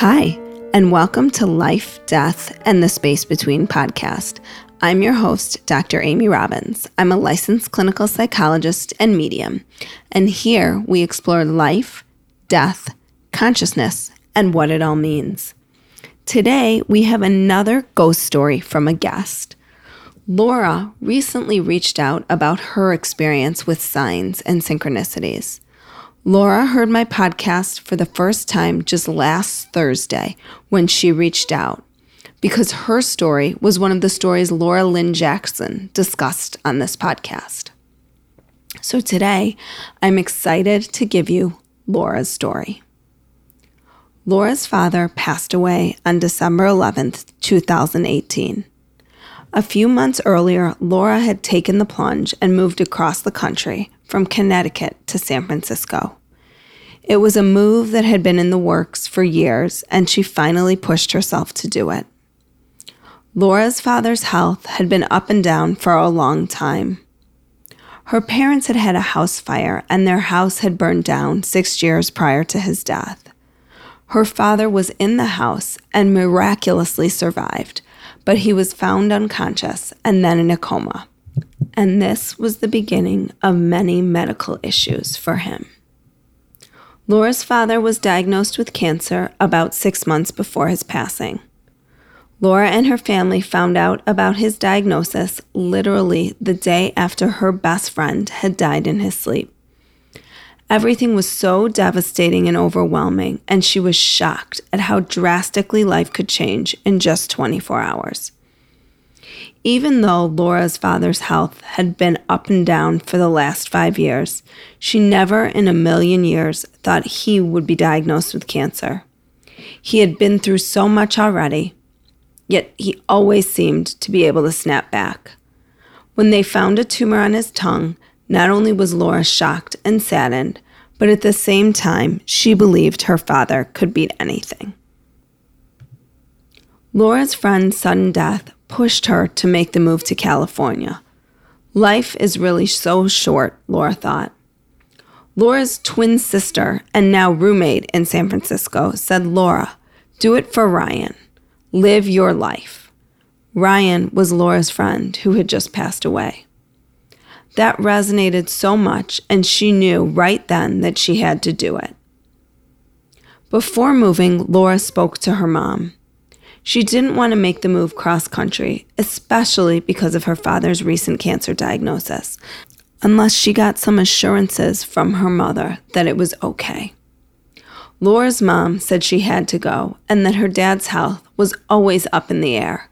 Hi, and welcome to Life, Death, and the Space Between podcast. I'm your host, Dr. Amy Robbins. I'm a licensed clinical psychologist and medium, and here we explore life, death, consciousness, and what it all means. Today, we have another ghost story from a guest. Laura recently reached out about her experience with signs and synchronicities. Laura heard my podcast for the first time just last Thursday when she reached out because her story was one of the stories Laura Lynne Jackson discussed on this podcast. So today, I'm excited to give you Laura's story. Laura's father passed away on December 11th, 2018. A few months earlier, Laura had taken the plunge and moved across the country from Connecticut to San Francisco. It was a move that had been in the works for years, and she finally pushed herself to do it. Laura's father's health had been up and down for a long time. Her parents had had a house fire, and their house had burned down six years prior to his death. Her father was in the house and miraculously survived, but he was found unconscious and then in a coma. And this was the beginning of many medical issues for him. Laura's father was diagnosed with cancer about six months before his passing. Laura and her family found out about his diagnosis literally the day after her best friend had died in his sleep. Everything was so devastating and overwhelming, and she was shocked at how drastically life could change in just 24 hours. Even though Laura's father's health had been up and down for the last five years, she never in a million years thought he would be diagnosed with cancer. He had been through so much already, yet he always seemed to be able to snap back. When they found a tumor on his tongue, not only was Laura shocked and saddened, but at the same time, she believed her father could beat anything. Laura's friend's sudden death pushed her to make the move to California. Life is really so short, Laura thought. Laura's twin sister and now roommate in San Francisco said, Laura, do it for Ryan. Live your life. Ryan was Laura's friend who had just passed away. That resonated so much, and she knew right then that she had to do it. Before moving, Laura spoke to her mom. She didn't want to make the move cross country, especially because of her father's recent cancer diagnosis, unless she got some assurances from her mother that it was okay. Laura's mom said she had to go and that her dad's health was always up in the air,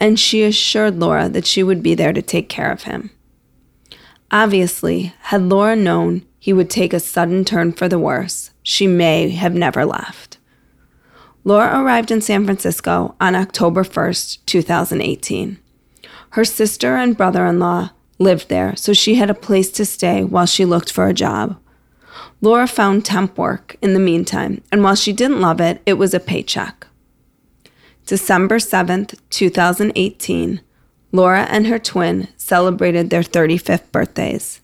and she assured Laura that she would be there to take care of him. Obviously, had Laura known he would take a sudden turn for the worse, she may have never left. Laura arrived in San Francisco on October 1st, 2018. Her sister and brother in law lived there, so she had a place to stay while she looked for a job. Laura found temp work in the meantime, and while she didn't love it, it was a paycheck. December 7th, 2018, Laura and her twin celebrated their 35th birthdays.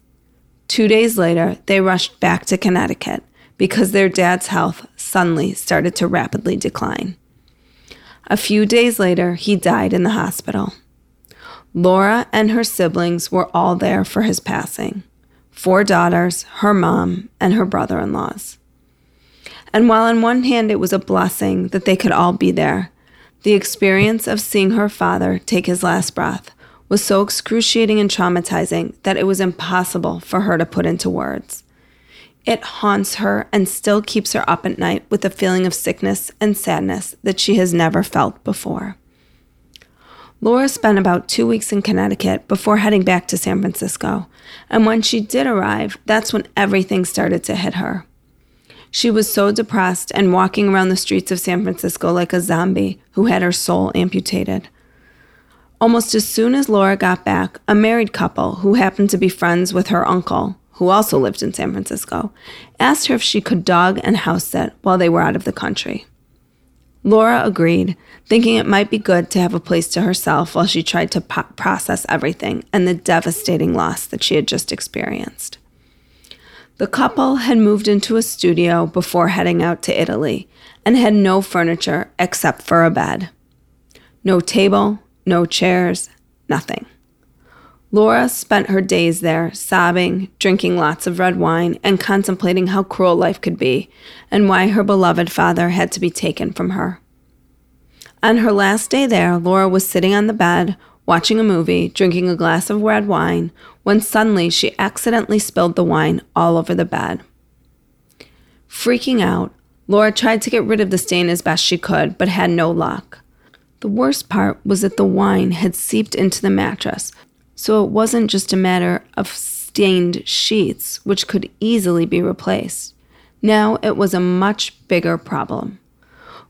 Two days later, they rushed back to Connecticut because their dad's health suddenly started to rapidly decline. A few days later, he died in the hospital. Laura and her siblings were all there for his passing four daughters, her mom, and her brother in laws. And while on one hand it was a blessing that they could all be there, the experience of seeing her father take his last breath was so excruciating and traumatizing that it was impossible for her to put into words. It haunts her and still keeps her up at night with a feeling of sickness and sadness that she has never felt before. Laura spent about two weeks in Connecticut before heading back to San Francisco, and when she did arrive, that's when everything started to hit her. She was so depressed and walking around the streets of San Francisco like a zombie who had her soul amputated. Almost as soon as Laura got back, a married couple who happened to be friends with her uncle who also lived in San Francisco, asked her if she could dog and house sit while they were out of the country. Laura agreed, thinking it might be good to have a place to herself while she tried to po- process everything and the devastating loss that she had just experienced. The couple had moved into a studio before heading out to Italy and had no furniture except for a bed. No table, no chairs, nothing. Laura spent her days there, sobbing, drinking lots of red wine, and contemplating how cruel life could be and why her beloved father had to be taken from her. On her last day there, Laura was sitting on the bed, watching a movie, drinking a glass of red wine, when suddenly she accidentally spilled the wine all over the bed. Freaking out, Laura tried to get rid of the stain as best she could, but had no luck. The worst part was that the wine had seeped into the mattress, so it wasn't just a matter of stained sheets, which could easily be replaced. Now it was a much bigger problem.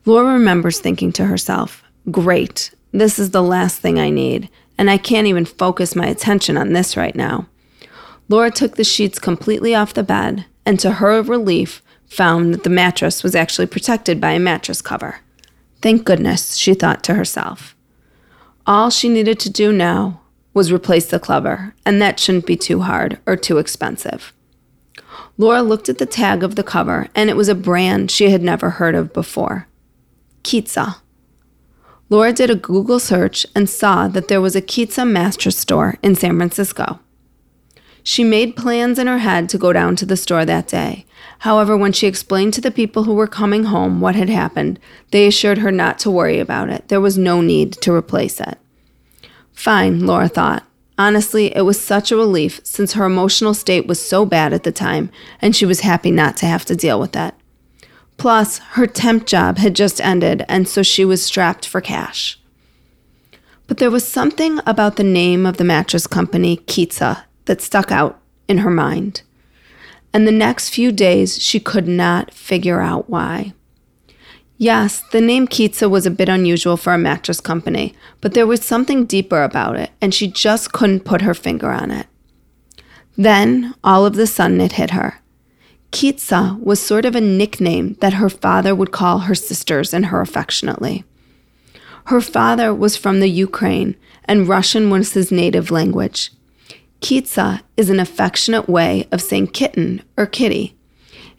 Laura remembers thinking to herself, Great, this is the last thing I need, and I can't even focus my attention on this right now. Laura took the sheets completely off the bed, and to her relief, found that the mattress was actually protected by a mattress cover. Thank goodness, she thought to herself. All she needed to do now was replace the cover, and that shouldn't be too hard or too expensive. Laura looked at the tag of the cover, and it was a brand she had never heard of before Keetsa. Laura did a Google search and saw that there was a Keetsa mattress store in San Francisco. She made plans in her head to go down to the store that day. However, when she explained to the people who were coming home what had happened, they assured her not to worry about it. There was no need to replace it. Fine, Laura thought. Honestly, it was such a relief since her emotional state was so bad at the time, and she was happy not to have to deal with it. Plus, her temp job had just ended, and so she was strapped for cash. But there was something about the name of the mattress company, Keetsa, that stuck out in her mind. And the next few days, she could not figure out why. Yes, the name Keetsa was a bit unusual for a mattress company, but there was something deeper about it, and she just couldn't put her finger on it. Then, all of the sudden, it hit her. Keetsa was sort of a nickname that her father would call her sisters and her affectionately. Her father was from the Ukraine, and Russian was his native language. Keetsa is an affectionate way of saying kitten or kitty.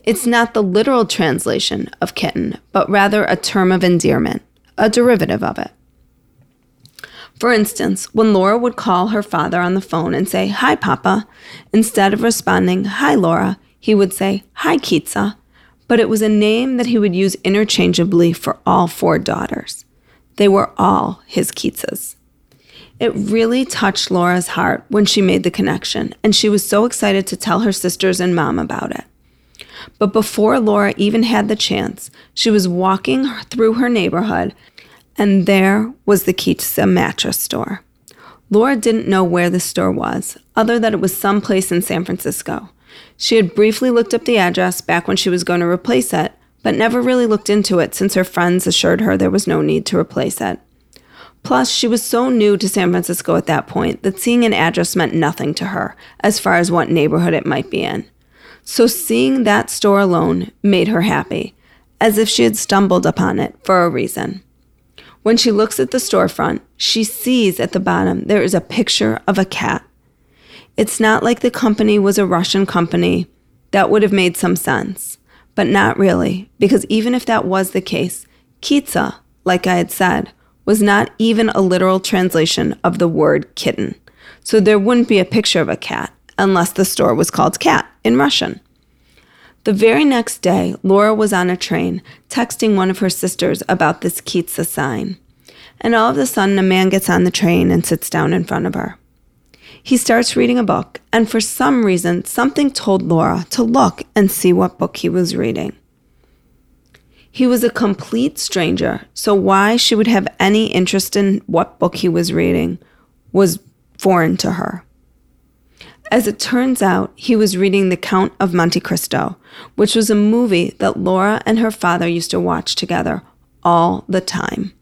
It's not the literal translation of kitten, but rather a term of endearment, a derivative of it. For instance, when Laura would call her father on the phone and say, Hi, Papa, instead of responding, Hi, Laura, he would say, Hi, Keetsa, but it was a name that he would use interchangeably for all four daughters. They were all his Keetsas. It really touched Laura's heart when she made the connection, and she was so excited to tell her sisters and mom about it. But before Laura even had the chance, she was walking through her neighborhood, and there was the Keetsa mattress store. Laura didn't know where the store was, other than it was someplace in San Francisco. She had briefly looked up the address back when she was going to replace it, but never really looked into it since her friends assured her there was no need to replace it. Plus, she was so new to San Francisco at that point that seeing an address meant nothing to her as far as what neighborhood it might be in. So, seeing that store alone made her happy, as if she had stumbled upon it for a reason. When she looks at the storefront, she sees at the bottom there is a picture of a cat. It's not like the company was a Russian company. That would have made some sense, but not really, because even if that was the case, Keetsa, like I had said, was not even a literal translation of the word kitten. So there wouldn't be a picture of a cat unless the store was called Cat in Russian. The very next day, Laura was on a train texting one of her sisters about this Keetsa sign. And all of a sudden, a man gets on the train and sits down in front of her. He starts reading a book, and for some reason, something told Laura to look and see what book he was reading. He was a complete stranger, so why she would have any interest in what book he was reading was foreign to her. As it turns out, he was reading The Count of Monte Cristo, which was a movie that Laura and her father used to watch together all the time,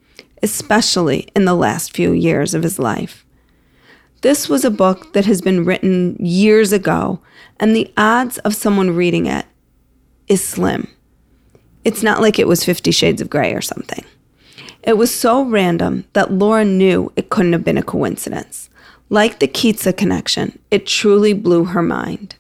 especially in the last few years of his life. This was a book that has been written years ago, and the odds of someone reading it is slim. It's not like it was Fifty Shades of Grey or something. It was so random that Laura knew it couldn't have been a coincidence. Like the Keetsa connection, it truly blew her mind.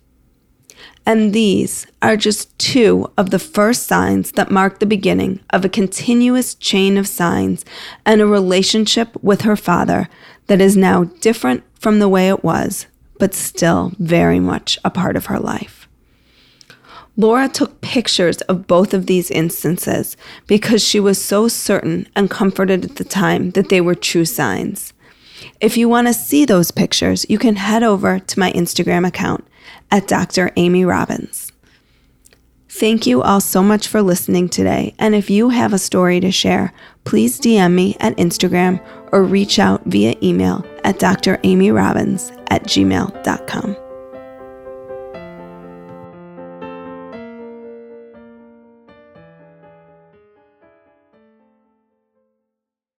And these are just two of the first signs that mark the beginning of a continuous chain of signs and a relationship with her father that is now different from the way it was, but still very much a part of her life. Laura took pictures of both of these instances because she was so certain and comforted at the time that they were true signs. If you want to see those pictures, you can head over to my Instagram account at Dr. Amy Robbins. Thank you all so much for listening today. And if you have a story to share, please DM me at Instagram or reach out via email at dramyrobbins at gmail.com.